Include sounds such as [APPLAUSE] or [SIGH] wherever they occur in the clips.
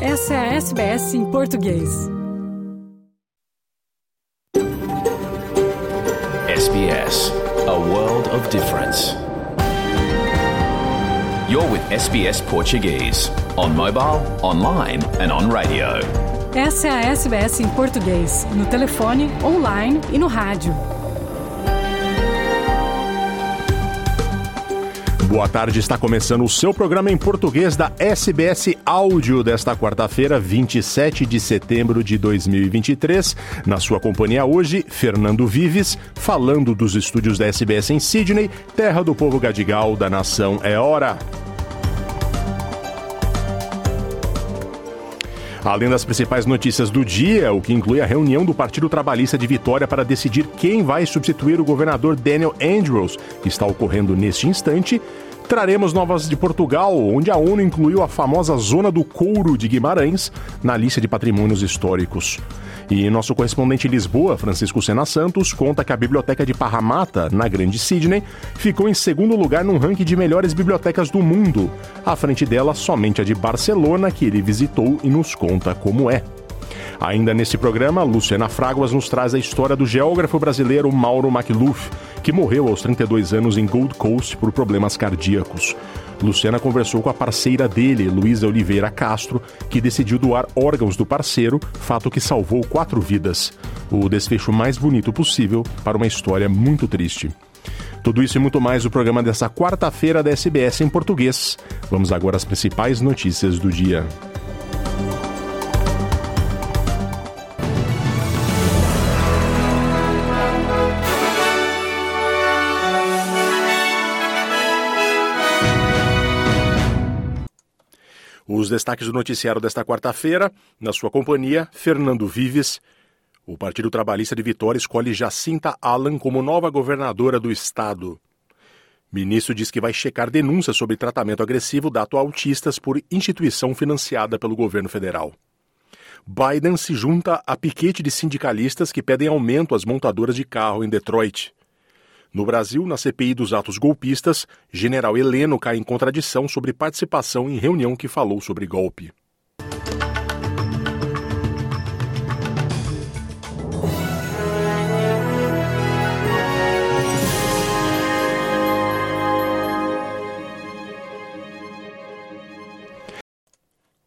Essa é a SBS em português. SBS, a world of difference. You're with SBS Portuguese on mobile, online and on radio. Essa é a SBS em português, no telefone, online e no rádio. Boa tarde, está começando o seu programa em português da SBS Áudio desta quarta-feira, 27 de setembro de 2023. Na sua companhia hoje, Fernando Vives, falando dos estúdios da SBS em Sydney, terra do povo gadigal da nação é hora. Além das principais notícias do dia, o que inclui a reunião do Partido Trabalhista de Vitória para decidir quem vai substituir o governador Daniel Andrews, que está ocorrendo neste instante, traremos novas de Portugal, onde a ONU incluiu a famosa Zona do Couro de Guimarães na lista de patrimônios históricos. E nosso correspondente em Lisboa, Francisco Sena Santos, conta que a Biblioteca de Parramatta, na Grande Sydney, ficou em segundo lugar no ranking de melhores bibliotecas do mundo. À frente dela, somente a de Barcelona, que ele visitou e nos conta como é. Ainda neste programa, Luciana Fraguas nos traz a história do geógrafo brasileiro Mauro McLuff, que morreu aos 32 anos em Gold Coast por problemas cardíacos. Luciana conversou com a parceira dele, Luísa Oliveira Castro, que decidiu doar órgãos do parceiro, fato que salvou quatro vidas. O desfecho mais bonito possível para uma história muito triste. Tudo isso e muito mais no programa dessa quarta-feira da SBS em português. Vamos agora às principais notícias do dia. Os destaques do noticiário desta quarta-feira, na sua companhia, Fernando Vives. O Partido Trabalhista de Vitória escolhe Jacinta Allan como nova governadora do estado. Ministro diz que vai checar denúncias sobre tratamento agressivo dado a autistas por instituição financiada pelo governo federal. Biden se junta a piquete de sindicalistas que pedem aumento às montadoras de carro em Detroit. No Brasil, na CPI dos atos golpistas, general Heleno cai em contradição sobre participação em reunião que falou sobre golpe.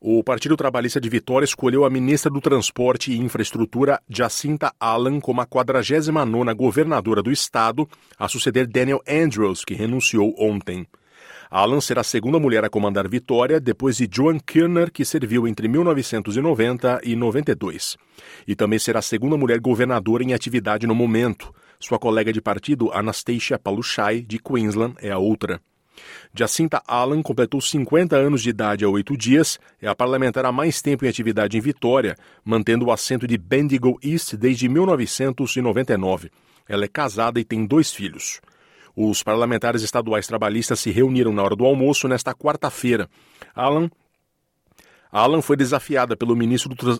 O Partido Trabalhista de Vitória escolheu a ministra do Transporte e Infraestrutura, Jacinta Allan, como a 49ª governadora do estado, a suceder Daniel Andrews, que renunciou ontem. Allan será a segunda mulher a comandar Vitória, depois de Joan Kirner, que serviu entre 1990 e 92. E também será a segunda mulher governadora em atividade no momento. Sua colega de partido, Anastasia Palushai, de Queensland, é a outra. Jacinta Allan completou 50 anos de idade há oito dias, é a parlamentar há mais tempo em atividade em Vitória, mantendo o assento de Bendigo East desde 1999. Ela é casada e tem dois filhos. Os parlamentares estaduais trabalhistas se reuniram na hora do almoço nesta quarta-feira. Alan foi desafiada pelo ministro do Trans...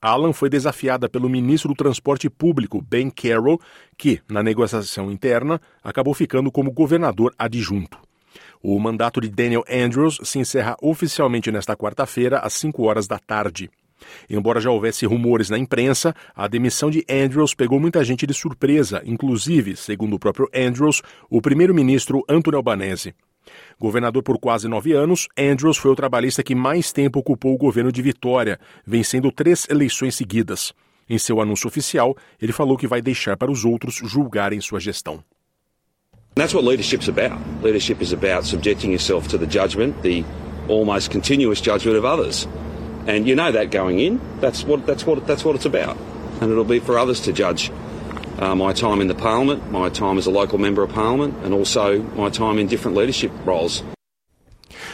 Alan foi desafiada pelo ministro do Transporte Público, Ben Carroll, que, na negociação interna, acabou ficando como governador adjunto. O mandato de Daniel Andrews se encerra oficialmente nesta quarta-feira, às 5 horas da tarde. Embora já houvesse rumores na imprensa, a demissão de Andrews pegou muita gente de surpresa, inclusive, segundo o próprio Andrews, o primeiro-ministro Anthony Albanese. Governador por quase nove anos, Andrews foi o trabalhista que mais tempo ocupou o governo de Vitória, vencendo três eleições seguidas. Em seu anúncio oficial, ele falou que vai deixar para os outros julgarem sua gestão. That's what leadership's about. Leadership is about subjecting yourself to the judgment, the almost continuous judgment of others. And you know that going in. That's what that's what that's what it's about. And it'll be for others to judge uh, my time in the parliament, my time as a local member of parliament, and also my time in different leadership roles.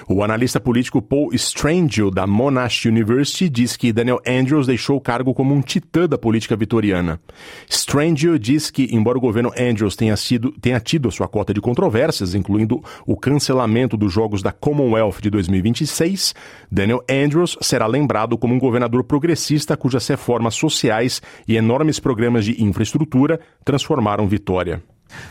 O analista político Paul Strangel, da Monash University, diz que Daniel Andrews deixou o cargo como um titã da política vitoriana. Strangel diz que, embora o governo Andrews tenha, sido, tenha tido a sua cota de controvérsias, incluindo o cancelamento dos Jogos da Commonwealth de 2026, Daniel Andrews será lembrado como um governador progressista cujas reformas sociais e enormes programas de infraestrutura transformaram Vitória.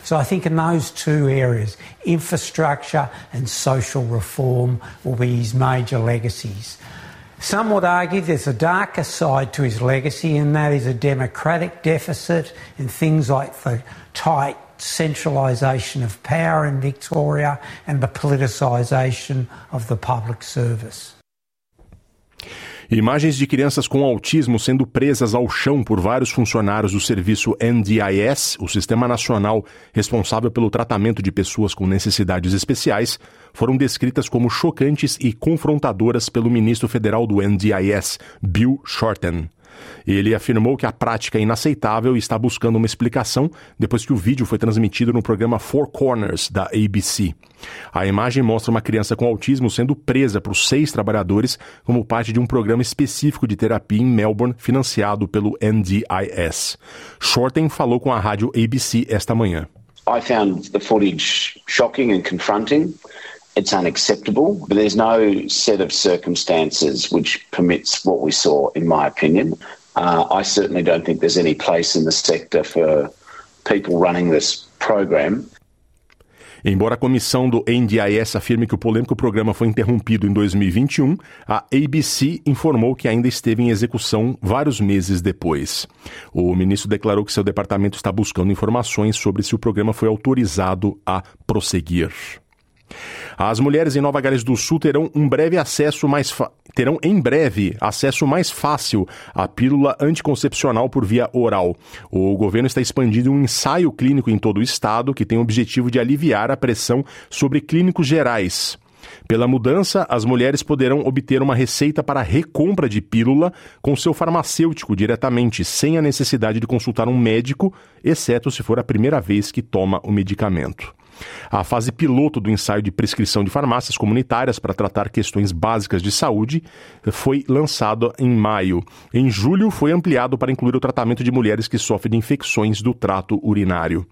So I think in those two areas, infrastructure and social reform will be his major legacies. Some would argue there's a darker side to his legacy, and that is a democratic deficit in things like the tight centralisation of power in Victoria and the politicisation of the public service. Imagens de crianças com autismo sendo presas ao chão por vários funcionários do serviço NDIS, o Sistema Nacional responsável pelo tratamento de pessoas com necessidades especiais, foram descritas como chocantes e confrontadoras pelo ministro federal do NDIS, Bill Shorten. Ele afirmou que a prática é inaceitável e está buscando uma explicação depois que o vídeo foi transmitido no programa Four Corners da ABC. A imagem mostra uma criança com autismo sendo presa por seis trabalhadores como parte de um programa específico de terapia em Melbourne financiado pelo NDIS. Shorten falou com a rádio ABC esta manhã. I found the footage shocking and confronting. It's unacceptable, but there's no set of circumstances which permits what we saw, in my opinion. Uh, I certainly don't think there's any place in the sector for people running this program. Embora a comissão do NDIS afirme que o polêmico programa foi interrompido em 2021, a ABC informou que ainda esteve em execução vários meses depois. O ministro declarou que seu departamento está buscando informações sobre se o programa foi autorizado a prosseguir. As mulheres em Nova Gales do Sul terão um breve acesso mais terão em breve acesso mais fácil à pílula anticoncepcional por via oral. O governo está expandindo um ensaio clínico em todo o estado que tem o objetivo de aliviar a pressão sobre clínicos gerais. Pela mudança, as mulheres poderão obter uma receita para recompra de pílula com seu farmacêutico diretamente, sem a necessidade de consultar um médico, exceto se for a primeira vez que toma o medicamento. A fase piloto do ensaio de prescrição de farmácias comunitárias para tratar questões básicas de saúde foi lançado em maio. Em julho, foi ampliado para incluir o tratamento de mulheres que sofrem de infecções do trato urinário.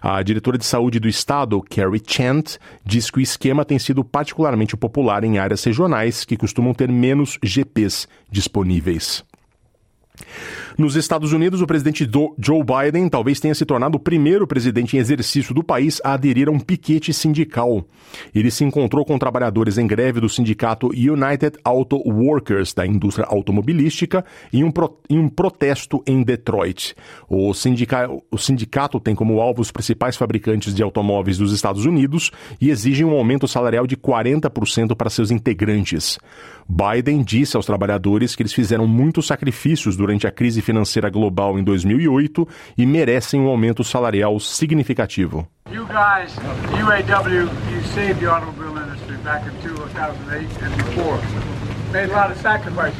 A diretora de saúde do estado, Carrie Chant, diz que o esquema tem sido particularmente popular em áreas regionais que costumam ter menos GPs disponíveis. Nos Estados Unidos, o presidente Joe Biden talvez tenha se tornado o primeiro presidente em exercício do país a aderir a um piquete sindical. Ele se encontrou com trabalhadores em greve do sindicato United Auto Workers da indústria automobilística em um, pro, em um protesto em Detroit. O, sindica, o sindicato tem como alvo os principais fabricantes de automóveis dos Estados Unidos e exige um aumento salarial de 40% para seus integrantes. Biden disse aos trabalhadores que eles fizeram muitos sacrifícios durante a crise financeira global em 2008 e merecem um aumento salarial significativo. You guys, UAW, you saved the automobile industry back in 2008 and before. Made a lot of sacrifices,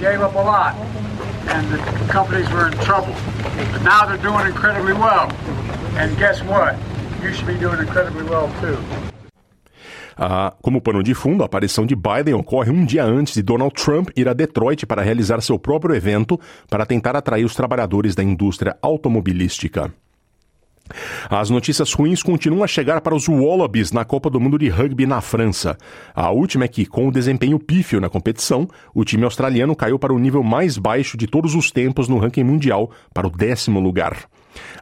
gave up a lot, and the companies were in trouble. But now they're doing incredibly well. And guess what? You should be doing incredibly well too. Ah, como pano de fundo, a aparição de Biden ocorre um dia antes de Donald Trump ir a Detroit para realizar seu próprio evento para tentar atrair os trabalhadores da indústria automobilística. As notícias ruins continuam a chegar para os Wallabies na Copa do Mundo de Rugby na França. A última é que, com o desempenho pífio na competição, o time australiano caiu para o nível mais baixo de todos os tempos no ranking mundial, para o décimo lugar.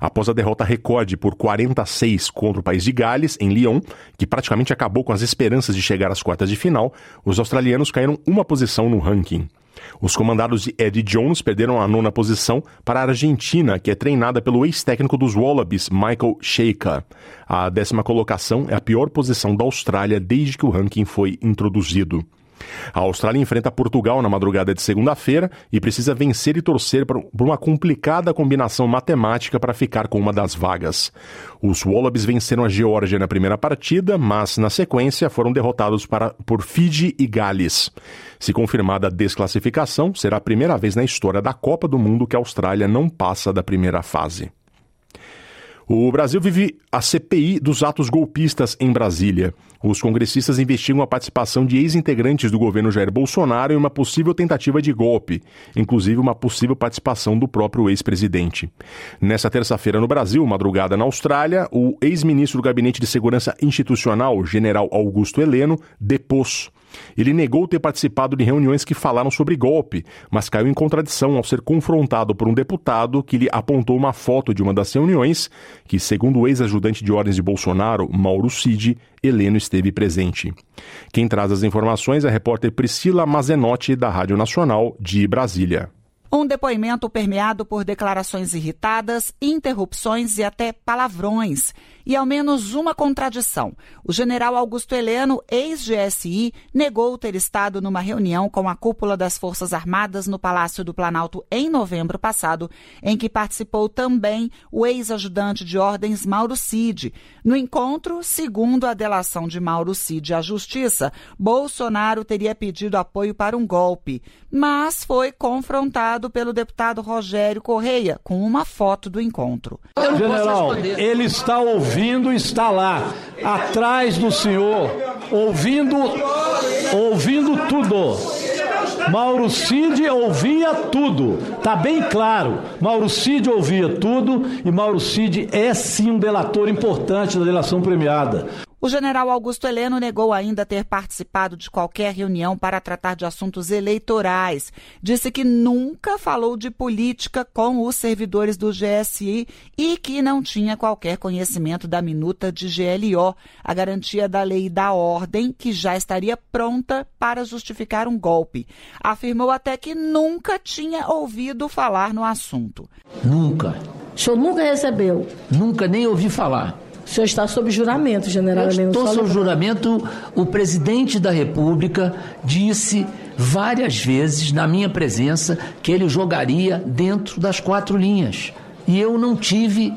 Após a derrota recorde por 46 contra o país de Gales, em Lyon, que praticamente acabou com as esperanças de chegar às quartas de final, os australianos caíram uma posição no ranking. Os comandados de Eddie Jones perderam a nona posição para a Argentina, que é treinada pelo ex-técnico dos Wallabies, Michael Sheikha. A décima colocação é a pior posição da Austrália desde que o ranking foi introduzido. A Austrália enfrenta Portugal na madrugada de segunda-feira e precisa vencer e torcer por uma complicada combinação matemática para ficar com uma das vagas. Os Wallabies venceram a Geórgia na primeira partida, mas na sequência foram derrotados para, por Fiji e Gales. Se confirmada a desclassificação, será a primeira vez na história da Copa do Mundo que a Austrália não passa da primeira fase. O Brasil vive a CPI dos atos golpistas em Brasília. Os congressistas investigam a participação de ex-integrantes do governo Jair Bolsonaro em uma possível tentativa de golpe, inclusive uma possível participação do próprio ex-presidente. Nessa terça-feira no Brasil, madrugada na Austrália, o ex-ministro do Gabinete de Segurança Institucional, general Augusto Heleno, depôs. Ele negou ter participado de reuniões que falaram sobre golpe, mas caiu em contradição ao ser confrontado por um deputado que lhe apontou uma foto de uma das reuniões que, segundo o ex-ajudante de ordens de Bolsonaro, Mauro Cid, Heleno esteve presente. Quem traz as informações é a repórter Priscila Mazenotti, da Rádio Nacional de Brasília. Um depoimento permeado por declarações irritadas, interrupções e até palavrões e ao menos uma contradição. O general Augusto Heleno, ex-GSI, negou ter estado numa reunião com a cúpula das Forças Armadas no Palácio do Planalto em novembro passado, em que participou também o ex-ajudante de ordens Mauro Cid. No encontro, segundo a delação de Mauro Cid à Justiça, Bolsonaro teria pedido apoio para um golpe, mas foi confrontado pelo deputado Rogério Correia com uma foto do encontro. General, ele está ouvindo ouvindo está lá, atrás do senhor, ouvindo, ouvindo tudo. Mauro Cid ouvia tudo, tá bem claro. Mauro Cid ouvia tudo e Mauro Cid é sim um delator importante da delação premiada. O general Augusto Heleno negou ainda ter participado de qualquer reunião para tratar de assuntos eleitorais. Disse que nunca falou de política com os servidores do GSI e que não tinha qualquer conhecimento da minuta de GLO, a garantia da lei da ordem, que já estaria pronta para justificar um golpe. Afirmou até que nunca tinha ouvido falar no assunto. Nunca. O senhor nunca recebeu? Nunca nem ouvi falar. O senhor está sob juramento, general Eu estou sob juramento. O presidente da República disse várias vezes, na minha presença, que ele jogaria dentro das quatro linhas. E eu não tive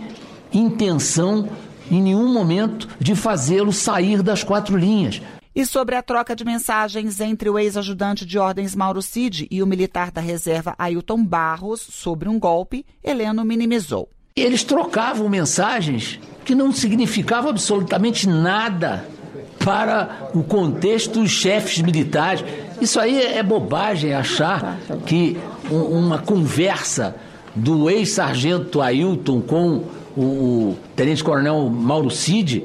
intenção, em nenhum momento, de fazê-lo sair das quatro linhas. E sobre a troca de mensagens entre o ex-ajudante de ordens Mauro Cid e o militar da reserva Ailton Barros sobre um golpe, Heleno minimizou. Eles trocavam mensagens que não significavam absolutamente nada para o contexto dos chefes militares. Isso aí é bobagem achar que uma conversa do ex-sargento Ailton com o tenente-coronel Mauro Cid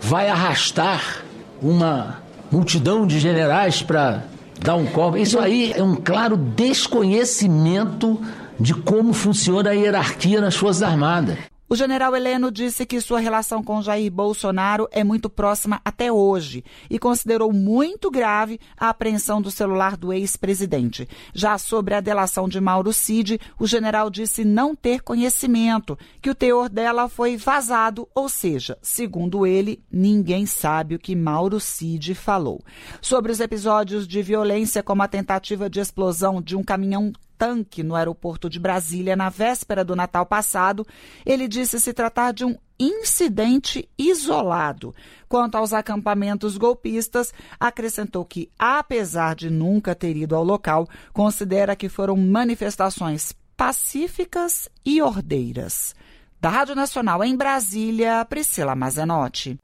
vai arrastar uma multidão de generais para dar um golpe. Isso aí é um claro desconhecimento de como funciona a hierarquia nas Forças Armadas. O general Heleno disse que sua relação com Jair Bolsonaro é muito próxima até hoje e considerou muito grave a apreensão do celular do ex-presidente. Já sobre a delação de Mauro Cid, o general disse não ter conhecimento, que o teor dela foi vazado, ou seja, segundo ele, ninguém sabe o que Mauro Cid falou. Sobre os episódios de violência, como a tentativa de explosão de um caminhão tanque no aeroporto de Brasília na véspera do Natal passado, ele disse se tratar de um incidente isolado. Quanto aos acampamentos golpistas, acrescentou que, apesar de nunca ter ido ao local, considera que foram manifestações pacíficas e ordeiras. Da Rádio Nacional em Brasília, Priscila Mazenotti.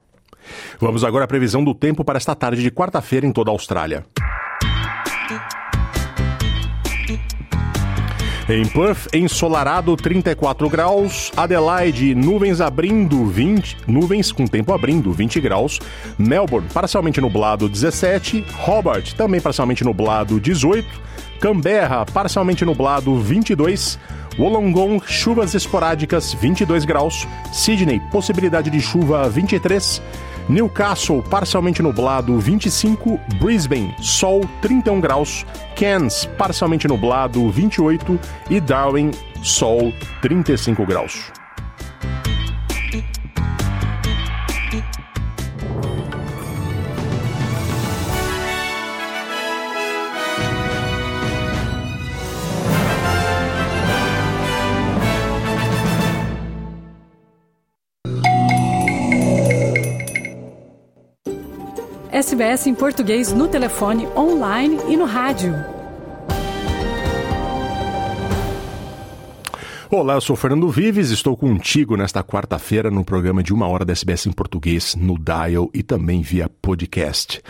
Vamos agora à previsão do tempo para esta tarde de quarta-feira em toda a Austrália. Em Perth, ensolarado 34 graus. Adelaide, nuvens abrindo 20, nuvens com tempo abrindo 20 graus. Melbourne, parcialmente nublado 17. Hobart, também parcialmente nublado 18. Canberra, parcialmente nublado 22. Wollongong, chuvas esporádicas 22 graus. Sydney, possibilidade de chuva 23. Newcastle, parcialmente nublado, 25. Brisbane, sol, 31 graus. Cairns, parcialmente nublado, 28. E Darwin, sol, 35 graus. SBS em português no telefone, online e no rádio. Olá, eu sou Fernando Vives, estou contigo nesta quarta-feira no programa de uma hora da SBS em português no Dial e também via podcast.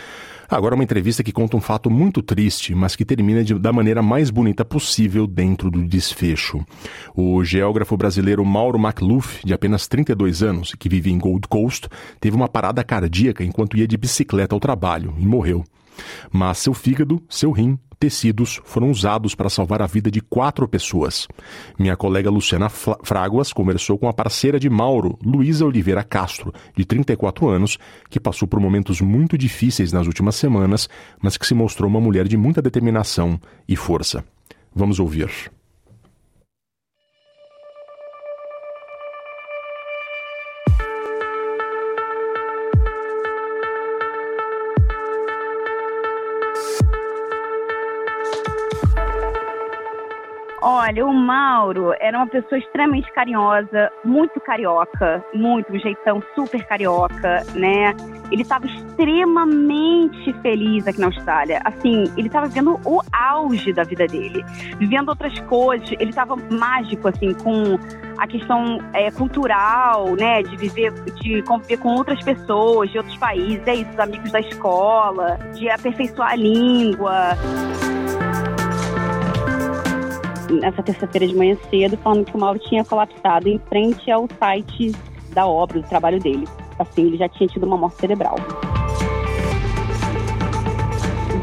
Agora uma entrevista que conta um fato muito triste, mas que termina de, da maneira mais bonita possível dentro do desfecho. O geógrafo brasileiro Mauro McLuff, de apenas 32 anos, que vive em Gold Coast, teve uma parada cardíaca enquanto ia de bicicleta ao trabalho e morreu. Mas seu fígado, seu rim, tecidos foram usados para salvar a vida de quatro pessoas. Minha colega Luciana Fraguas conversou com a parceira de Mauro, Luísa Oliveira Castro, de 34 anos, que passou por momentos muito difíceis nas últimas semanas, mas que se mostrou uma mulher de muita determinação e força. Vamos ouvir. Olha, o Mauro era uma pessoa extremamente carinhosa, muito carioca, muito, um jeitão super carioca, né? Ele estava extremamente feliz aqui na Austrália. Assim, ele estava vivendo o auge da vida dele, vivendo outras coisas. Ele estava mágico, assim, com a questão é, cultural, né? De viver, de conviver com outras pessoas de outros países, é isso, os amigos da escola, de aperfeiçoar a língua nessa terça-feira de manhã cedo, falando que o Mauro tinha colapsado em frente ao site da obra, do trabalho dele. Assim, ele já tinha tido uma morte cerebral.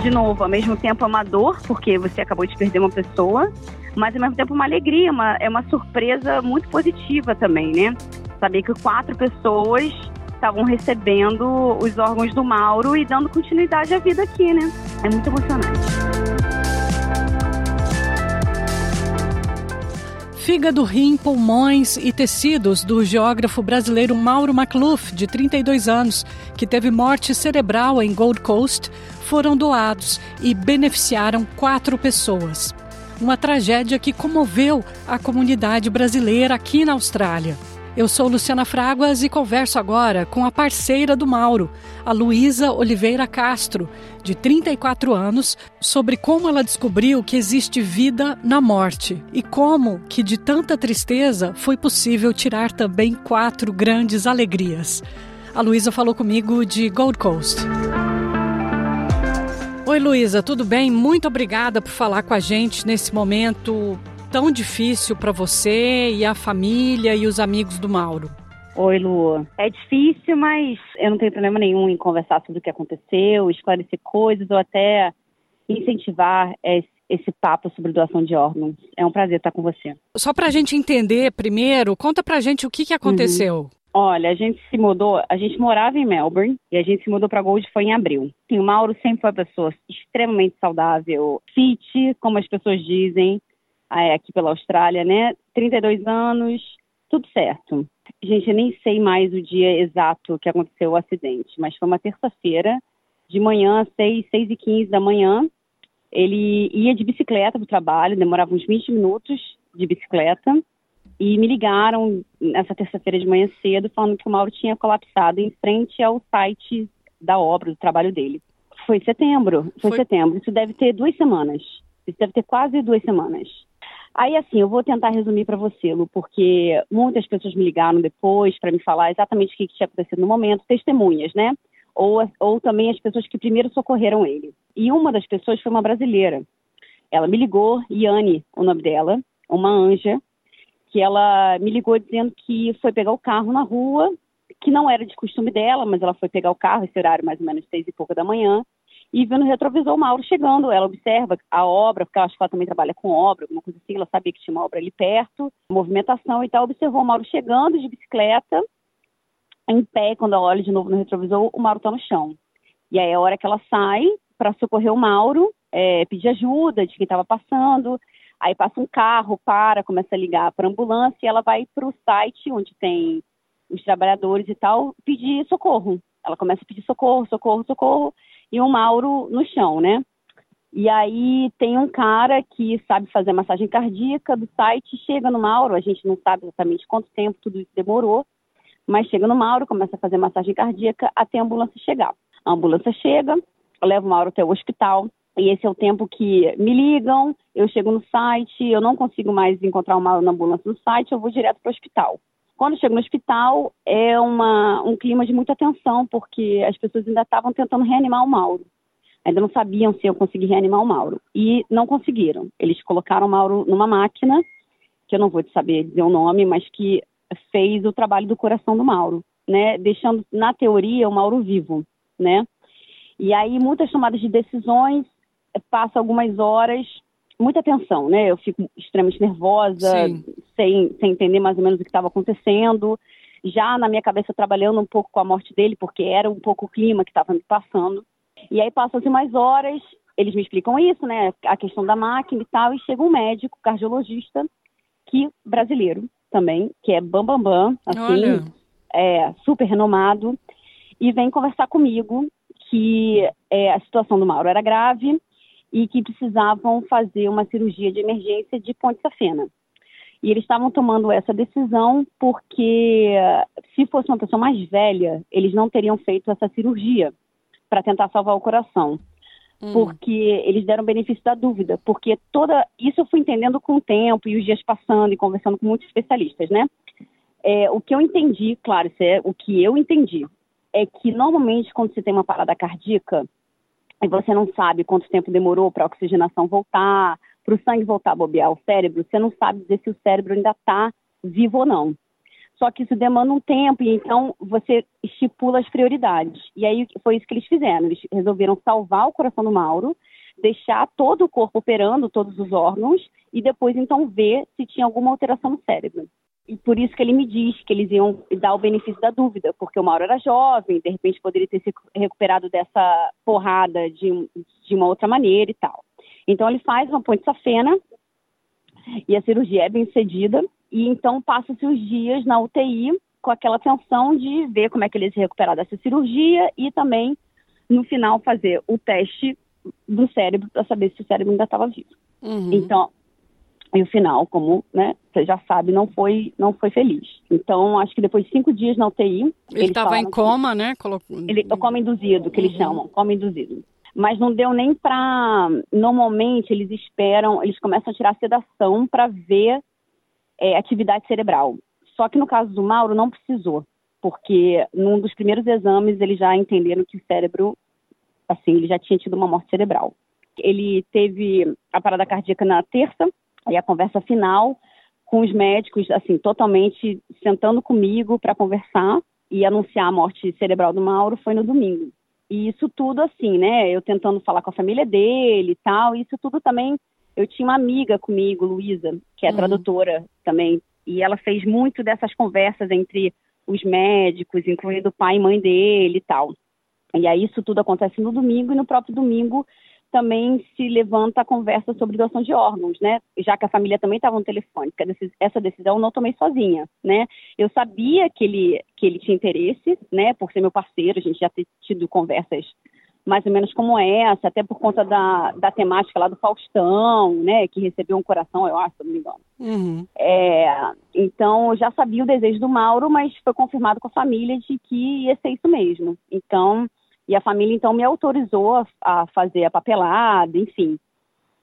De novo, ao mesmo tempo é uma dor, porque você acabou de perder uma pessoa, mas ao mesmo tempo uma alegria, uma, é uma surpresa muito positiva também, né? Saber que quatro pessoas estavam recebendo os órgãos do Mauro e dando continuidade à vida aqui, né? É muito emocionante. Fígado, rim, pulmões e tecidos do geógrafo brasileiro Mauro Macluf, de 32 anos, que teve morte cerebral em Gold Coast, foram doados e beneficiaram quatro pessoas. Uma tragédia que comoveu a comunidade brasileira aqui na Austrália. Eu sou Luciana Fraguas e converso agora com a parceira do Mauro, a Luísa Oliveira Castro, de 34 anos, sobre como ela descobriu que existe vida na morte e como que de tanta tristeza foi possível tirar também quatro grandes alegrias. A Luísa falou comigo de Gold Coast. Oi, Luísa, tudo bem? Muito obrigada por falar com a gente nesse momento tão difícil para você e a família e os amigos do Mauro? Oi, Lu. É difícil, mas eu não tenho problema nenhum em conversar sobre o que aconteceu, esclarecer coisas ou até incentivar esse, esse papo sobre doação de órgãos. É um prazer estar com você. Só para a gente entender primeiro, conta para a gente o que, que aconteceu. Uhum. Olha, a gente se mudou, a gente morava em Melbourne e a gente se mudou para Gold foi em abril. Sim, o Mauro sempre foi uma pessoa extremamente saudável, fit, como as pessoas dizem, aqui pela Austrália, né? 32 anos, tudo certo. Gente, eu nem sei mais o dia exato que aconteceu o acidente, mas foi uma terça-feira, de manhã, 6, 6 e 15 da manhã. Ele ia de bicicleta para o trabalho, demorava uns 20 minutos de bicicleta, e me ligaram nessa terça-feira de manhã cedo, falando que o Mauro tinha colapsado em frente ao site da obra, do trabalho dele. Foi setembro, foi, foi setembro. Isso deve ter duas semanas. Isso deve ter quase duas semanas. Aí, assim, eu vou tentar resumir para você, Lu, porque muitas pessoas me ligaram depois para me falar exatamente o que, tinha acontecido no momento, testemunhas, né? Ou, ou também as pessoas que primeiro socorreram ele. E uma das pessoas foi uma brasileira. Ela me ligou, Yane, o nome dela, uma anja, que ela me ligou dizendo que foi pegar o carro na rua, que não era de costume dela, mas ela foi pegar o carro, esse horário mais ou menos seis e pouca da manhã, e vendo no retrovisor o Mauro chegando. Ela observa a obra, porque acho que ela também trabalha com obra, alguma coisa assim, ela sabia que tinha uma obra ali perto, movimentação e tal, observou o Mauro chegando de bicicleta, em pé, quando ela olha de novo no retrovisor, o Mauro está no chão. E aí é a hora que ela sai para socorrer o Mauro, é, pedir ajuda de quem estava passando, aí passa um carro, para, começa a ligar para a ambulância e ela vai para o site onde tem os trabalhadores e tal, pedir socorro. Ela começa a pedir socorro, socorro, socorro, e o Mauro no chão, né? E aí tem um cara que sabe fazer massagem cardíaca do site, chega no Mauro, a gente não sabe exatamente quanto tempo tudo isso demorou, mas chega no Mauro, começa a fazer massagem cardíaca até a ambulância chegar. A ambulância chega, leva o Mauro até o hospital, e esse é o tempo que me ligam, eu chego no site, eu não consigo mais encontrar o Mauro na ambulância no site, eu vou direto para o hospital. Quando chego no hospital, é uma, um clima de muita tensão, porque as pessoas ainda estavam tentando reanimar o Mauro. Ainda não sabiam se eu conseguir reanimar o Mauro. E não conseguiram. Eles colocaram o Mauro numa máquina, que eu não vou te saber dizer o nome, mas que fez o trabalho do coração do Mauro, né? Deixando, na teoria, o Mauro vivo, né? E aí, muitas tomadas de decisões, passa algumas horas, muita tensão, né? Eu fico extremamente nervosa, sem, sem entender mais ou menos o que estava acontecendo. Já na minha cabeça, trabalhando um pouco com a morte dele, porque era um pouco o clima que estava me passando. E aí, passam-se mais horas, eles me explicam isso, né? A questão da máquina e tal, e chega um médico, cardiologista, que brasileiro também, que é bambambam, bam, bam, assim, Olha. é super renomado, e vem conversar comigo que é, a situação do Mauro era grave e que precisavam fazer uma cirurgia de emergência de ponte safena. E eles estavam tomando essa decisão porque, se fosse uma pessoa mais velha, eles não teriam feito essa cirurgia para tentar salvar o coração. Porque eles deram benefício da dúvida. Porque toda. Isso eu fui entendendo com o tempo e os dias passando e conversando com muitos especialistas, né? É, o que eu entendi, claro, isso é o que eu entendi, é que normalmente quando você tem uma parada cardíaca e você não sabe quanto tempo demorou para a oxigenação voltar, para o sangue voltar a bobear o cérebro, você não sabe dizer se o cérebro ainda está vivo ou não. Só que isso demanda um tempo e então você estipula as prioridades. E aí foi isso que eles fizeram. Eles resolveram salvar o coração do Mauro, deixar todo o corpo operando, todos os órgãos, e depois então ver se tinha alguma alteração no cérebro. E por isso que ele me diz que eles iam dar o benefício da dúvida, porque o Mauro era jovem, de repente poderia ter se recuperado dessa porrada de, de uma outra maneira e tal. Então ele faz uma ponte safena e a cirurgia é bem cedida, e então passa-se os dias na UTI com aquela tensão de ver como é que ele ia se recuperar dessa cirurgia e também, no final, fazer o teste do cérebro para saber se o cérebro ainda estava vivo. Uhum. Então, e o final, como né, você já sabe, não foi, não foi feliz. Então, acho que depois de cinco dias na UTI. Ele estava em coma, né? Colo- ele, coma induzido, que eles Uhum. chamam, coma induzido. Mas não deu nem para. Normalmente, eles esperam, eles começam a tirar sedação para ver é, atividade cerebral. Só que no caso do Mauro, não precisou, porque num dos primeiros exames eles já entenderam que o cérebro, assim, ele já tinha tido uma morte cerebral. Ele teve a parada cardíaca na terça, e a conversa final com os médicos, assim, totalmente sentando comigo para conversar e anunciar a morte cerebral do Mauro foi no domingo. E isso tudo assim, né? Eu tentando falar com a família dele e tal, isso tudo também. Eu tinha uma amiga comigo, Luísa, que é Uhum. tradutora também, e ela fez muito dessas conversas entre os médicos, incluindo o pai e mãe dele e tal. E aí isso tudo acontece no domingo e no próprio domingo também se levanta a conversa sobre doação de órgãos, né? Já que a família também estava no telefone, essa decisão eu não tomei sozinha, né? Eu sabia que ele que ele tinha interesse, né? Por ser meu parceiro, a gente já ter tido conversas mais ou menos como essa, até por conta da, da temática lá do Faustão, né? Que recebeu um coração, eu acho, se não me engano. Uhum. É, então, eu já sabia o desejo do Mauro, mas foi confirmado com a família de que ia ser isso mesmo. Então, e a família então me autorizou a, a fazer a papelada, enfim,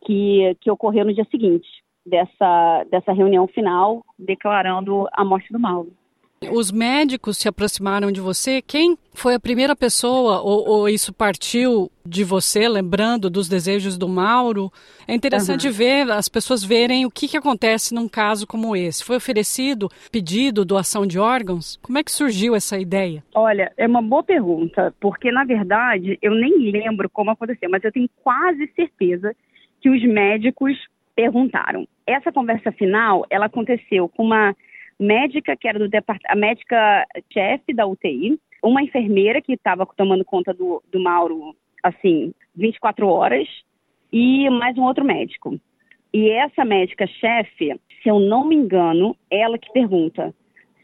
que, que ocorreu no dia seguinte dessa, dessa reunião final, declarando a morte do Mauro. Os médicos se aproximaram de você. Quem foi a primeira pessoa, ou, ou isso partiu de você, lembrando dos desejos do Mauro? É interessante Aham. ver, as pessoas verem o que, que acontece num caso como esse. Foi oferecido pedido, doação de órgãos? Como é que surgiu essa ideia? Olha, é uma boa pergunta, porque na verdade eu nem lembro como aconteceu, mas eu tenho quase certeza que os médicos perguntaram. Essa conversa final, ela aconteceu com uma médica que era do a médica chefe da UTI, uma enfermeira que estava tomando conta do, do Mauro, assim, 24 horas, e mais um outro médico. E essa médica chefe, se eu não me engano, ela que pergunta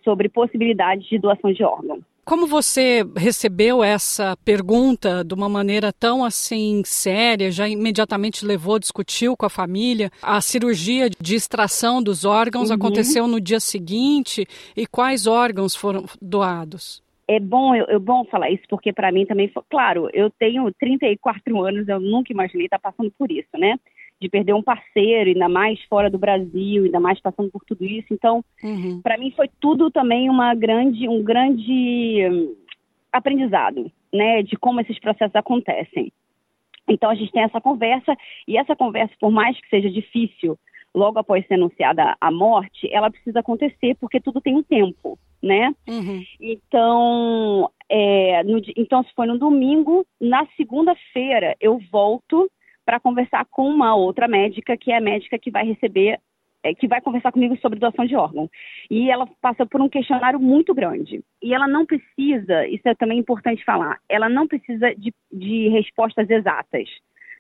sobre possibilidades de doação de órgão. Como você recebeu essa pergunta de uma maneira tão assim séria, já imediatamente levou, discutiu com a família? A cirurgia de extração dos órgãos Uhum. aconteceu no dia seguinte e quais órgãos foram doados? É bom, eu, é bom falar isso, porque para mim também foi. Claro, eu tenho 34 anos, eu nunca imaginei estar passando por isso, né? De perder um parceiro, ainda mais fora do Brasil, ainda mais passando por tudo isso. Então, Uhum. para mim foi tudo também uma grande, um grande hum, aprendizado, né? De como esses processos acontecem. Então a gente tem essa conversa e essa conversa, por mais que seja difícil, logo após ser anunciada a morte, ela precisa acontecer porque tudo tem um tempo, né? Uhum. Então, é, no, então, se foi no domingo, na segunda-feira eu volto para conversar com uma outra médica, que é a médica que vai receber, é, que vai conversar comigo sobre doação de órgão. E ela passa por um questionário muito grande. E ela não precisa, isso é também importante falar, ela não precisa de, de respostas exatas.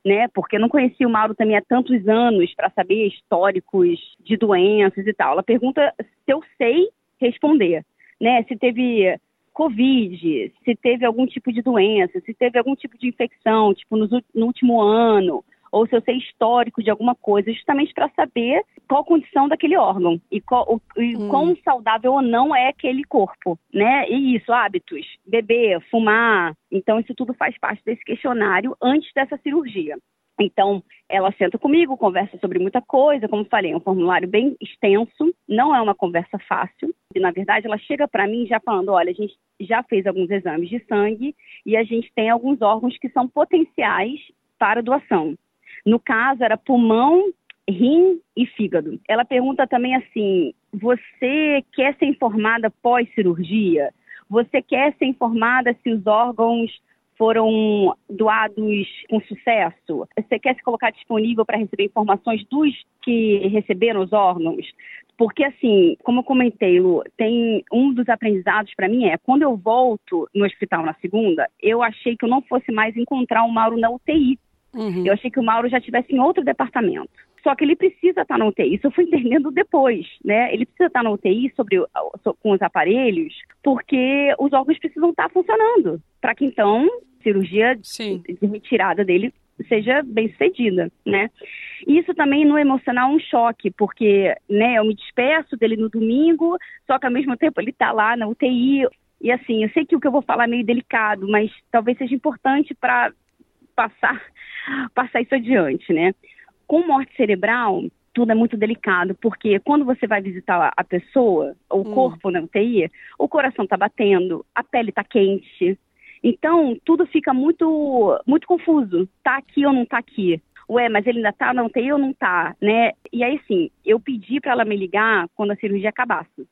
Né, porque eu não conhecia o Mauro também há tantos anos para saber históricos de doenças e tal. Ela pergunta se eu sei responder, né? Se teve Covid, se teve algum tipo de doença, se teve algum tipo de infecção, tipo no, no último ano, ou se eu sei histórico de alguma coisa, justamente para saber qual a condição daquele órgão e, qual, e hum. quão saudável ou não é aquele corpo, né? E isso, hábitos, beber, fumar. Então, isso tudo faz parte desse questionário antes dessa cirurgia. Então, ela senta comigo, conversa sobre muita coisa, como falei, é um formulário bem extenso, não é uma conversa fácil. Na verdade, ela chega para mim já falando: olha, a gente já fez alguns exames de sangue e a gente tem alguns órgãos que são potenciais para doação. No caso, era pulmão, rim e fígado. Ela pergunta também assim: você quer ser informada pós-cirurgia? Você quer ser informada se os órgãos foram doados com sucesso? Você quer se colocar disponível para receber informações dos que receberam os órgãos? Porque, assim, como eu comentei, Lu, tem um dos aprendizados para mim é quando eu volto no hospital na segunda, eu achei que eu não fosse mais encontrar o Mauro na UTI. Uhum. Eu achei que o Mauro já estivesse em outro departamento. Só que ele precisa estar na UTI. Isso eu fui [LAUGHS] entendendo depois, né? Ele precisa estar na UTI sobre, com os aparelhos, porque os órgãos precisam estar funcionando. Para que então cirurgia Sim. de retirada dele seja bem sucedida, né? Isso também no emocional é um choque, porque, né, eu me despeço dele no domingo, só que ao mesmo tempo ele está lá na UTI. E assim, eu sei que o que eu vou falar é meio delicado, mas talvez seja importante para passar, [LAUGHS] passar isso adiante, né? Com morte cerebral, tudo é muito delicado, porque quando você vai visitar a pessoa, o hum. corpo na UTI, o coração está batendo, a pele está quente, então, tudo fica muito, muito confuso. Tá aqui ou não tá aqui? Ué, mas ele ainda tá na UTI ou não tá, né? E aí, sim, eu pedi para ela me ligar quando a cirurgia acabasse.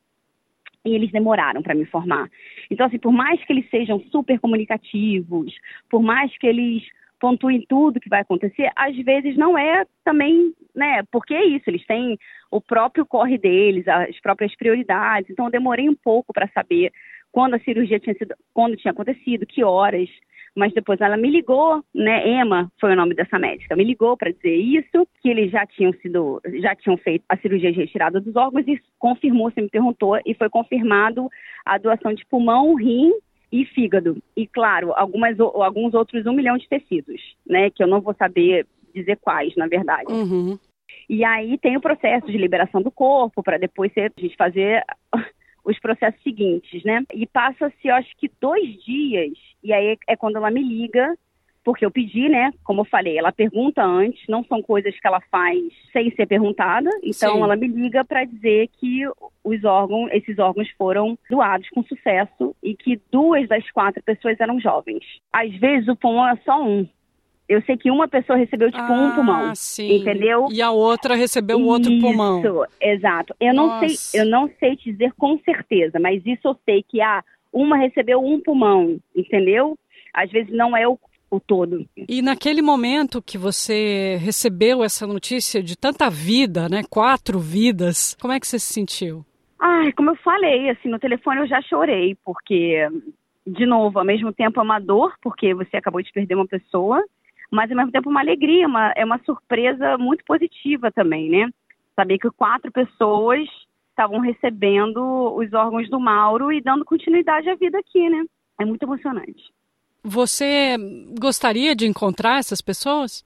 E eles demoraram para me informar. Então, assim, por mais que eles sejam super comunicativos, por mais que eles pontuem tudo que vai acontecer, às vezes não é também, né? Porque é isso, eles têm o próprio corre deles, as próprias prioridades. Então, eu demorei um pouco para saber quando a cirurgia tinha sido, quando tinha acontecido, que horas. Mas depois ela me ligou, né? Emma foi o nome dessa médica, me ligou para dizer isso, que eles já tinham sido, já tinham feito a cirurgia de retirada dos órgãos e confirmou, você me perguntou, e foi confirmado a doação de pulmão, rim e fígado. E claro, algumas, alguns outros um milhão de tecidos, né? Que eu não vou saber dizer quais, na verdade. Uhum. E aí tem o processo de liberação do corpo para depois a gente fazer os processos seguintes, né? E passa-se, eu acho que dois dias, e aí é quando ela me liga, porque eu pedi, né? Como eu falei, ela pergunta antes, não são coisas que ela faz sem ser perguntada. Então Sim. ela me liga para dizer que os órgãos, esses órgãos foram doados com sucesso e que duas das quatro pessoas eram jovens. Às vezes o pulmão é só um, eu sei que uma pessoa recebeu tipo ah, um pulmão, sim. entendeu? E a outra recebeu o outro pulmão. Isso, exato. Eu não sei, eu não sei te dizer com certeza, mas isso eu sei que a uma recebeu um pulmão, entendeu? Às vezes não é o, o todo. E naquele momento que você recebeu essa notícia de tanta vida, né? Quatro vidas, como é que você se sentiu? Ai, como eu falei, assim, no telefone eu já chorei, porque, de novo, ao mesmo tempo é uma dor, porque você acabou de perder uma pessoa, mas ao mesmo tempo uma alegria, uma, é uma surpresa muito positiva também, né? Saber que quatro pessoas estavam recebendo os órgãos do Mauro e dando continuidade à vida aqui, né? É muito emocionante. Você gostaria de encontrar essas pessoas?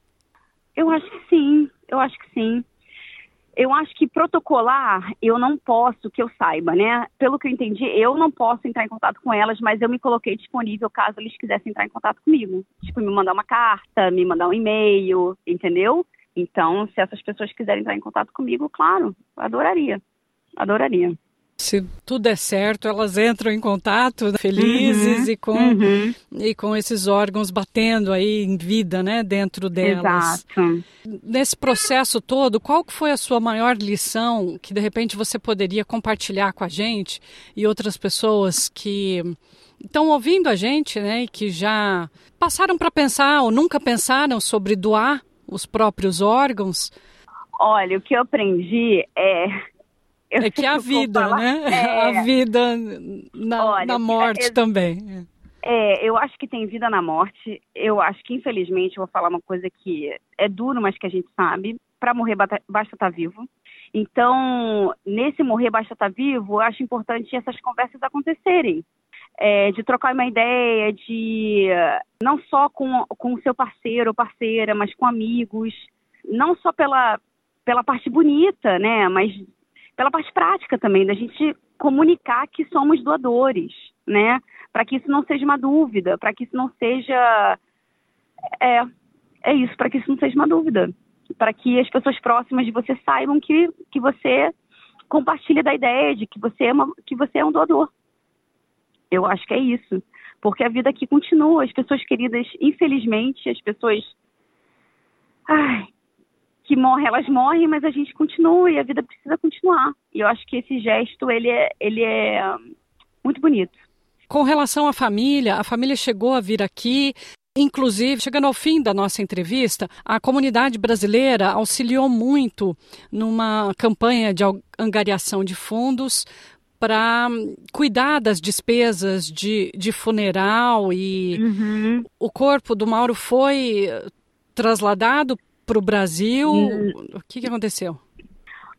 Eu acho que sim, eu acho que sim. Eu acho que protocolar, eu não posso, que eu saiba, né? Pelo que eu entendi, eu não posso entrar em contato com elas, mas eu me coloquei disponível caso eles quisessem entrar em contato comigo. Tipo, me mandar uma carta, me mandar um e-mail, entendeu? Então, se essas pessoas quiserem entrar em contato comigo, claro, adoraria. Adoraria. Se tudo der certo, elas entram em contato né, felizes Uhum, e, com, uhum. e com esses órgãos batendo aí em vida, né, dentro delas. Exato. Nesse processo todo, qual foi a sua maior lição que de repente você poderia compartilhar com a gente e outras pessoas que estão ouvindo a gente, né, e que já passaram para pensar ou nunca pensaram sobre doar os próprios órgãos? Olha, o que eu aprendi é. Eu É que sei a vida, né? É, A vida na, Olha, na morte é- também. É, eu acho que tem vida na morte. Eu acho que, infelizmente, eu vou falar uma coisa que é duro, mas que a gente sabe. Para morrer, basta estar vivo. Então, nesse morrer, basta estar vivo, eu acho importante essas conversas acontecerem. É, de trocar uma ideia, de não só com, com o seu parceiro ou parceira, mas com amigos. Não só pela, pela parte bonita, né? Mas pela parte prática também, da gente comunicar que somos doadores, né? Para que isso não seja uma dúvida, para que isso não seja. É, é isso, para que isso não seja uma dúvida. Para que as pessoas próximas de você saibam que, que você compartilha da ideia de que você, é uma, que você é um doador. Eu acho que é isso. Porque a vida aqui continua. As pessoas queridas, infelizmente, as pessoas. Ai, que morrem, elas morrem, mas a gente continua e a vida precisa continuar. E eu acho que esse gesto, ele é, ele é muito bonito. Com relação à família, a família chegou a vir aqui. Inclusive, chegando ao fim da nossa entrevista, a comunidade brasileira auxiliou muito numa campanha de angariação de fundos para cuidar das despesas de, de funeral e o corpo do Mauro foi trasladado para o Brasil. O que, que aconteceu?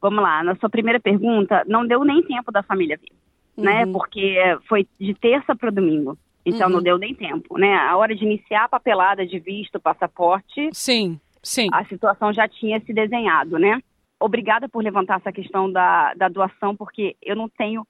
Vamos lá, na sua primeira pergunta, não deu nem tempo da família vir, né? Uhum. Porque foi de terça para domingo. Então Uhum. não deu nem tempo, né? A hora de iniciar a papelada de visto, passaporte, Sim, sim. a situação já tinha se desenhado, né? Obrigada por levantar essa questão da, da doação, porque eu não tenho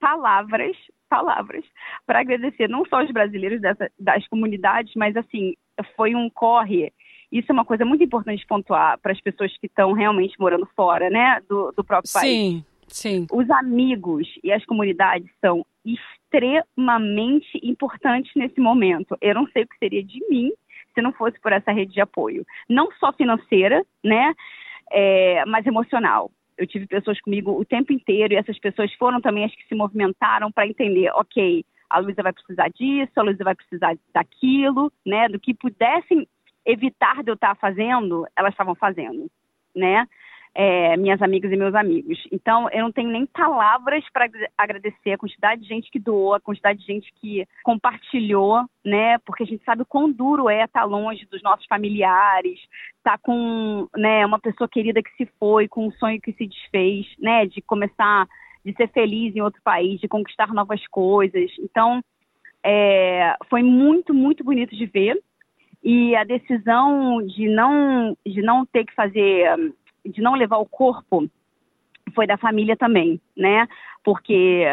palavras, palavras, para agradecer não só os brasileiros dessa, das comunidades, mas assim, foi um corre. Isso é uma coisa muito importante de pontuar para as pessoas que estão realmente morando fora, né, do, do próprio país. Sim, sim. Os amigos e as comunidades são extremamente importantes nesse momento. Eu não sei o que seria de mim se não fosse por essa rede de apoio. Não só financeira, né? é, mas emocional. Eu tive pessoas comigo o tempo inteiro e essas pessoas foram também as que se movimentaram para entender, ok, a Luísa vai precisar disso, a Luísa vai precisar daquilo, né? Do que pudessem evitar de eu estar fazendo, elas estavam fazendo, né? É, minhas amigas e meus amigos. Então, eu não tenho nem palavras para agradecer a quantidade de gente que doou, a quantidade de gente que compartilhou, né? Porque a gente sabe o quão duro é estar longe dos nossos familiares, estar com né, uma pessoa querida que se foi, com um sonho que se desfez, né? De começar, de ser feliz em outro país, de conquistar novas coisas. Então, é, foi muito, muito bonito de ver. E a decisão de não, de não ter que fazer de não levar o corpo foi da família também, né? Porque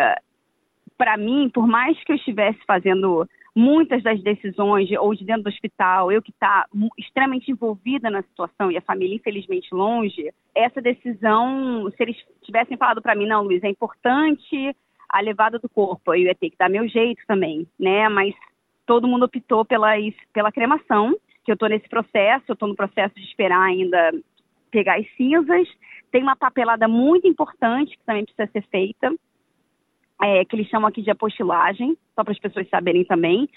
para mim, por mais que eu estivesse fazendo muitas das decisões de, ou de dentro do hospital, eu que está extremamente envolvida na situação e a família infelizmente longe, essa decisão, se eles tivessem falado para mim, não, Luiz, é importante a levada do corpo, eu ia ter que dar meu jeito também, né? Mas todo mundo optou pela, pela cremação, que eu estou nesse processo, eu estou no processo de esperar ainda pegar as cinzas. Tem uma papelada muito importante que também precisa ser feita, é, que eles chamam aqui de apostilagem, só para as pessoas saberem também.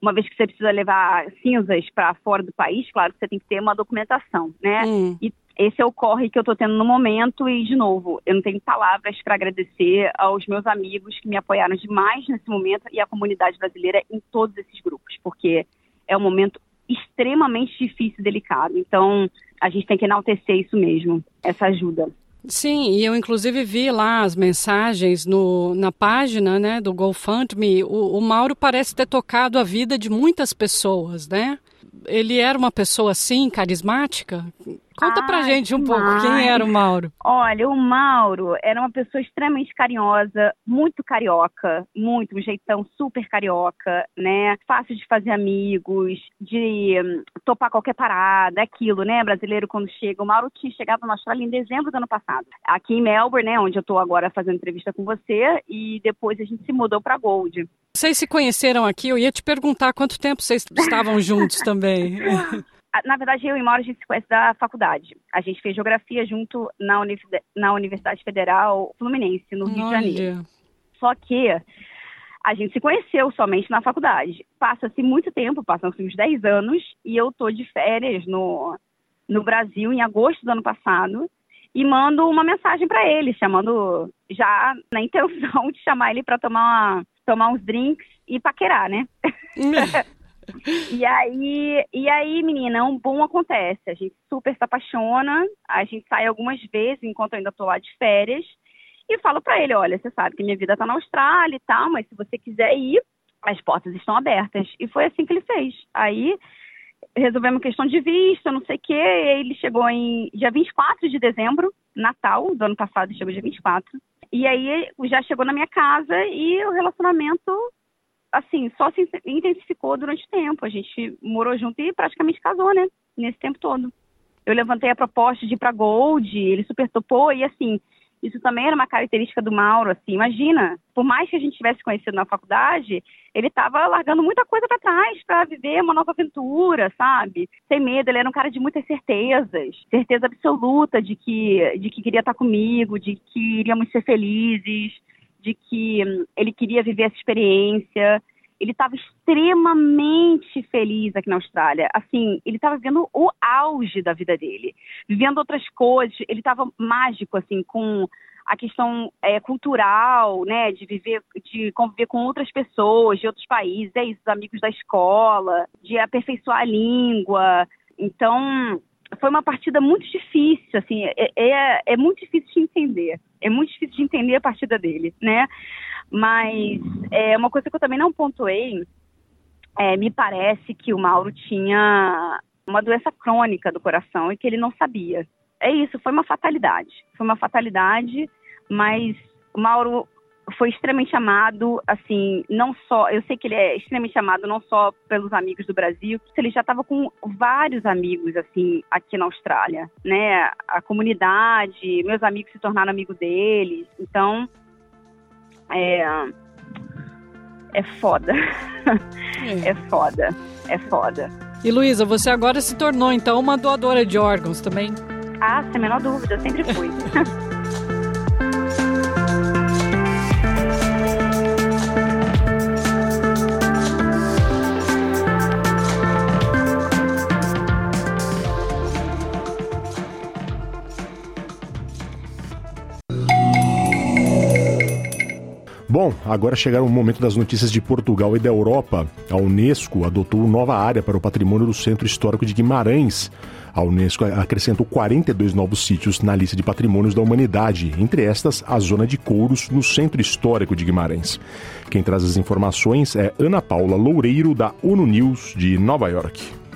Uma vez que você precisa levar cinzas para fora do país, claro que você tem que ter uma documentação, né? Hum. E esse é o corre que eu estou tendo no momento e, de novo, eu não tenho palavras para agradecer aos meus amigos que me apoiaram demais nesse momento e à comunidade brasileira em todos esses grupos, porque é um momento extremamente difícil e delicado. Então, a gente tem que enaltecer isso mesmo, essa ajuda. Sim, e eu inclusive vi lá as mensagens no, na página né, do GoFundMe. O, o Mauro parece ter tocado a vida de muitas pessoas, né? Ele era uma pessoa assim, carismática? Conta pra gente um pouco, quem era o Mauro? Olha, o Mauro era uma pessoa extremamente carinhosa, muito carioca, muito, um jeitão super carioca, né? Fácil de fazer amigos, de hum, topar qualquer parada, aquilo, né? Brasileiro quando chega. O Mauro tinha chegado na Austrália em dezembro do ano passado, aqui em Melbourne, né? Onde eu tô agora fazendo entrevista com você, e depois a gente se mudou pra Gold. Vocês se conheceram aqui, eu ia te perguntar quanto tempo vocês estavam [LAUGHS] juntos também. Na verdade, eu e Mauro, a gente se conhece da faculdade. A gente fez geografia junto na, na Universidade Federal Fluminense, no Rio Olha. de Janeiro. Só que a gente se conheceu somente na faculdade. Passa-se muito tempo, passam-se uns 10 anos, e eu tô de férias no, no Brasil em agosto do ano passado e mando uma mensagem para ele, chamando já na intenção [LAUGHS] de chamar ele para tomar, tomar uns drinks e paquerar, né? [LAUGHS] E aí, e aí, menina, um bom acontece. A gente super se apaixona, a gente sai algumas vezes enquanto eu ainda tô lá de férias e falo para ele, olha, você sabe que minha vida tá na Austrália e tal, mas se você quiser ir, as portas estão abertas. E foi assim que ele fez. Aí resolvemos questão de vista, não sei o quê, e ele chegou em dia 24 de dezembro, Natal do ano passado, chegou dia 24. E aí já chegou na minha casa e o relacionamento assim, só se intensificou durante o tempo. A gente morou junto e praticamente casou, né? Nesse tempo todo. Eu levantei a proposta de ir para Gold, ele super topou e assim, isso também era uma característica do Mauro, assim, imagina, por mais que a gente tivesse conhecido na faculdade, ele estava largando muita coisa para trás para viver uma nova aventura, sabe? Sem medo, ele era um cara de muitas certezas, certeza absoluta de que de que queria estar comigo, de que iríamos ser felizes de que hum, ele queria viver essa experiência. Ele estava extremamente feliz aqui na Austrália. Assim, ele estava vivendo o auge da vida dele, vivendo outras coisas. Ele estava mágico, assim, com a questão é, cultural, né, de viver, de conviver com outras pessoas de outros países, é isso, amigos da escola, de aperfeiçoar a língua. Então, foi uma partida muito difícil, assim, é, é, é, muito difícil de entender. É muito difícil de entender a partida dele, né? Mas é uma coisa que eu também não pontuei, é, me parece que o Mauro tinha uma doença crônica do coração e que ele não sabia. É isso, foi uma fatalidade. Foi uma fatalidade, mas o Mauro foi extremamente amado, assim, não só, eu sei que ele é extremamente amado não só pelos amigos do Brasil, ele já estava com vários amigos, assim, aqui na Austrália, né? A comunidade, meus amigos se tornaram amigos deles, então, é, é foda, é. é foda, é foda. E Luísa, você agora se tornou, então, uma doadora de órgãos também? Ah, sem a menor dúvida, eu sempre fui. [LAUGHS] Bom, agora chegaram o momento das notícias de Portugal e da Europa. A Unesco adotou nova área para o patrimônio do Centro Histórico de Guimarães. A Unesco acrescentou 42 novos sítios na lista de patrimônios da humanidade, entre estas a Zona de Couros, no Centro Histórico de Guimarães. Quem traz as informações é Ana Paula Loureiro, da ONU News de Nova York.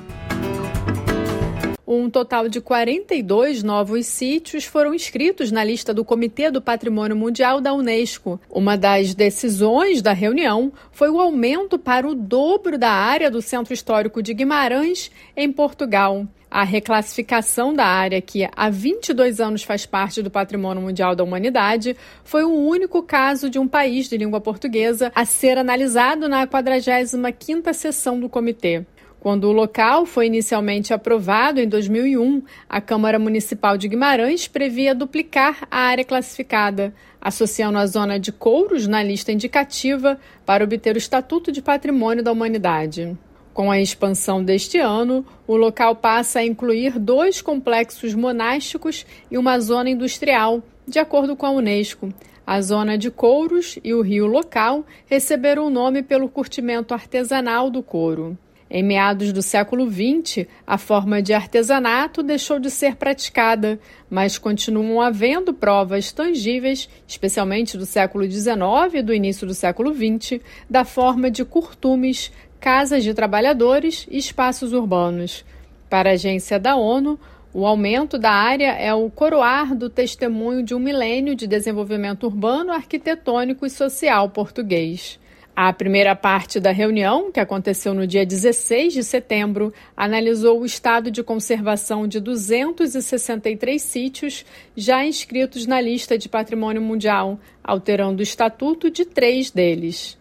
Um total de 42 novos sítios foram inscritos na lista do Comitê do Patrimônio Mundial da Unesco. Uma das decisões da reunião foi o aumento para o dobro da área do Centro Histórico de Guimarães, em Portugal. A reclassificação da área, que há 22 anos faz parte do Patrimônio Mundial da Humanidade, foi o único caso de um país de língua portuguesa a ser analisado na 45ª sessão do comitê. Quando o local foi inicialmente aprovado em 2001, a Câmara Municipal de Guimarães previa duplicar a área classificada, associando a zona de Couros na lista indicativa para obter o Estatuto de Patrimônio da Humanidade. Com a expansão deste ano, o local passa a incluir dois complexos monásticos e uma zona industrial, de acordo com a Unesco. A zona de couros e o rio local receberam o nome pelo curtimento artesanal do couro. Em meados do século XX, a forma de artesanato deixou de ser praticada, mas continuam havendo provas tangíveis, especialmente do século XIX e do início do século XX, da forma de curtumes, casas de trabalhadores e espaços urbanos. Para a agência da ONU, O aumento da área é o coroar do testemunho de um milênio de desenvolvimento urbano, arquitetônico e social português. A primeira parte da reunião, que aconteceu no dia 16 de setembro, analisou o estado de conservação de 263 sítios já inscritos na lista de patrimônio mundial, alterando o estatuto de três deles.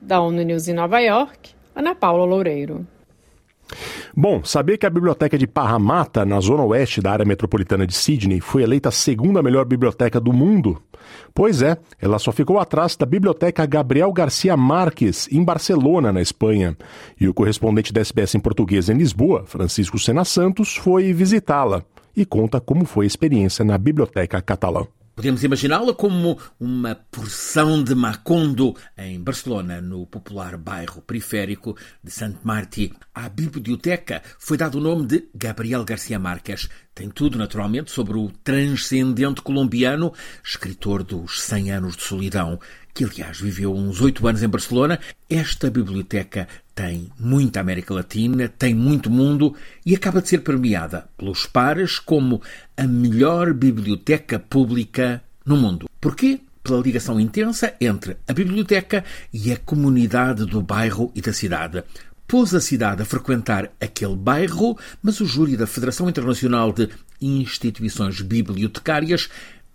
Da ONU News em Nova York, Ana Paula Loureiro. Bom, saber que a Biblioteca de Parramatta, na zona oeste da área metropolitana de Sydney, foi eleita a segunda melhor biblioteca do mundo? Pois é, ela só ficou atrás da Biblioteca Gabriel Garcia Marques, em Barcelona, na Espanha. E o correspondente da SBS em português em Lisboa, Francisco Sena Santos, foi visitá-la e conta como foi a experiência na Biblioteca Catalã. Podemos imaginá-la como uma porção de Macondo em Barcelona, no popular bairro periférico de Sant Martí. À biblioteca foi dado o nome de Gabriel Garcia Marques. Tem tudo, naturalmente, sobre o transcendente colombiano, escritor dos 100 anos de solidão, que aliás viveu uns oito anos em Barcelona. Esta biblioteca tem muita América Latina, tem muito mundo e acaba de ser premiada pelos pares como a melhor biblioteca pública no mundo. Porquê? Pela ligação intensa entre a biblioteca e a comunidade do bairro e da cidade. Pôs a cidade a frequentar aquele bairro, mas o júri da Federação Internacional de Instituições Bibliotecárias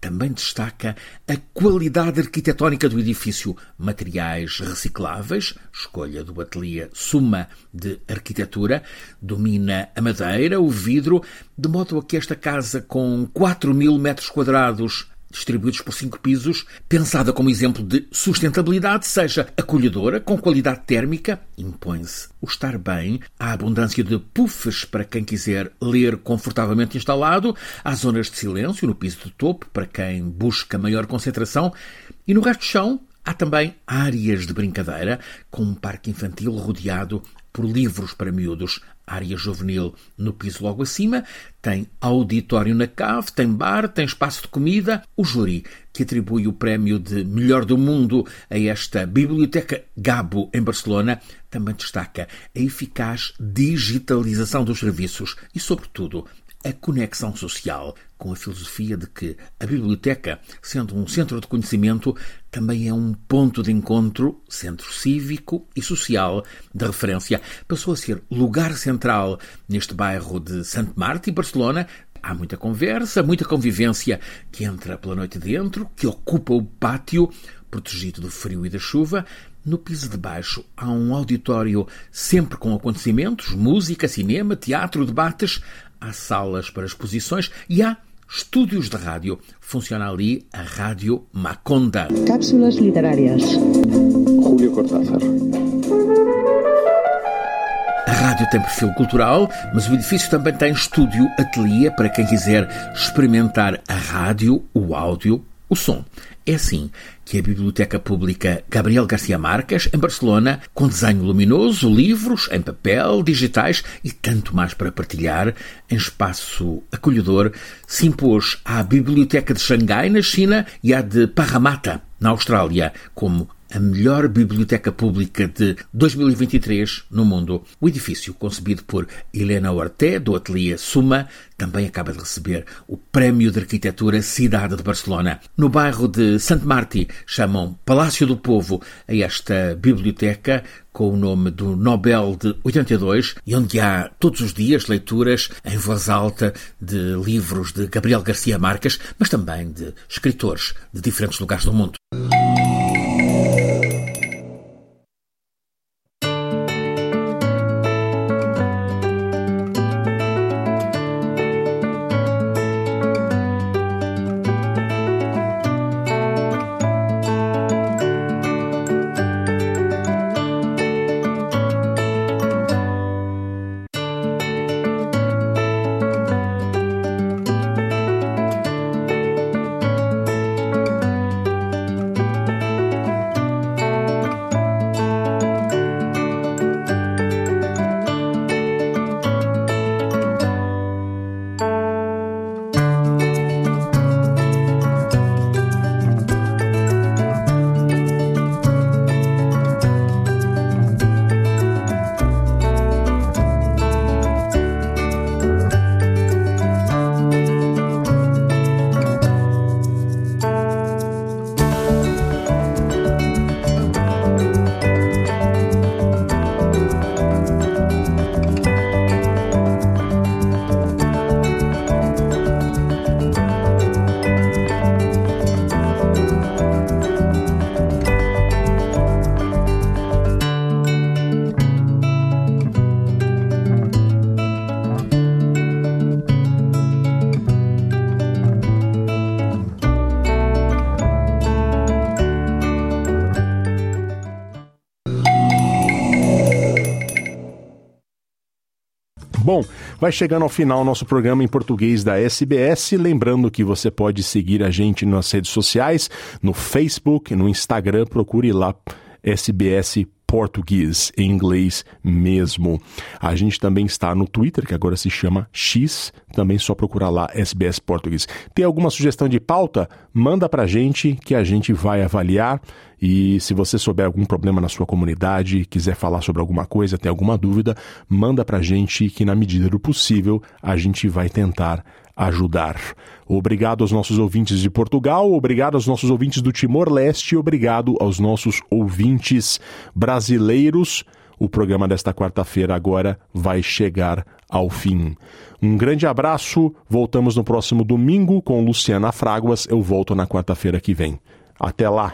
também destaca a qualidade arquitetónica do edifício, materiais recicláveis, escolha do ateliê Suma de Arquitetura, domina a madeira, o vidro, de modo a que esta casa com 4 mil metros quadrados distribuídos por cinco pisos, pensada como exemplo de sustentabilidade, seja acolhedora, com qualidade térmica, impõe-se o estar bem, a abundância de puffs para quem quiser ler confortavelmente instalado, há zonas de silêncio no piso de topo para quem busca maior concentração e no resto do chão Há também áreas de brincadeira, com um parque infantil rodeado por livros para miúdos, área juvenil no piso logo acima, tem auditório na cave, tem bar, tem espaço de comida. O júri, que atribui o prémio de melhor do mundo a esta Biblioteca Gabo em Barcelona, também destaca a eficaz digitalização dos serviços e, sobretudo, a conexão social, com a filosofia de que a biblioteca, sendo um centro de conhecimento, também é um ponto de encontro, centro cívico e social de referência. Passou a ser lugar central neste bairro de Sant Martí, Barcelona, Há muita conversa, muita convivência que entra pela noite dentro, que ocupa o pátio, protegido do frio e da chuva. No piso de baixo há um auditório sempre com acontecimentos, música, cinema, teatro, debates há salas para exposições e há estúdios de rádio. Funciona ali a Rádio Maconda. Cápsulas literárias. Julio Cortázar. A rádio tem perfil cultural, mas o edifício também tem estúdio ateliê para quem quiser experimentar a rádio, o áudio, o som. É assim que a Biblioteca Pública Gabriel Garcia Marques, em Barcelona, com desenho luminoso, livros em papel, digitais e tanto mais para partilhar, em espaço acolhedor, se impôs à Biblioteca de Xangai, na China, e à de Parramatta, na Austrália, como a melhor biblioteca pública de 2023 no mundo. O edifício, concebido por Helena Orté, do ateliê Suma, também acaba de receber o Prémio de Arquitetura Cidade de Barcelona. No bairro de Sant Martí, chamam Palácio do Povo a esta biblioteca com o nome do Nobel de 82 e onde há todos os dias leituras em voz alta de livros de Gabriel Garcia Marques, mas também de escritores de diferentes lugares do mundo. Vai chegando ao final nosso programa em português da SBS. Lembrando que você pode seguir a gente nas redes sociais, no Facebook, no Instagram, procure lá SBS português, em inglês mesmo. A gente também está no Twitter, que agora se chama X, também só procurar lá SBS Português. Tem alguma sugestão de pauta? Manda pra gente que a gente vai avaliar. E se você souber algum problema na sua comunidade, quiser falar sobre alguma coisa, tem alguma dúvida, manda pra gente que na medida do possível a gente vai tentar ajudar. Obrigado aos nossos ouvintes de Portugal, obrigado aos nossos ouvintes do Timor-Leste, obrigado aos nossos ouvintes brasileiros. O programa desta quarta-feira agora vai chegar ao fim. Um grande abraço, voltamos no próximo domingo com Luciana Fráguas. Eu volto na quarta-feira que vem. Até lá!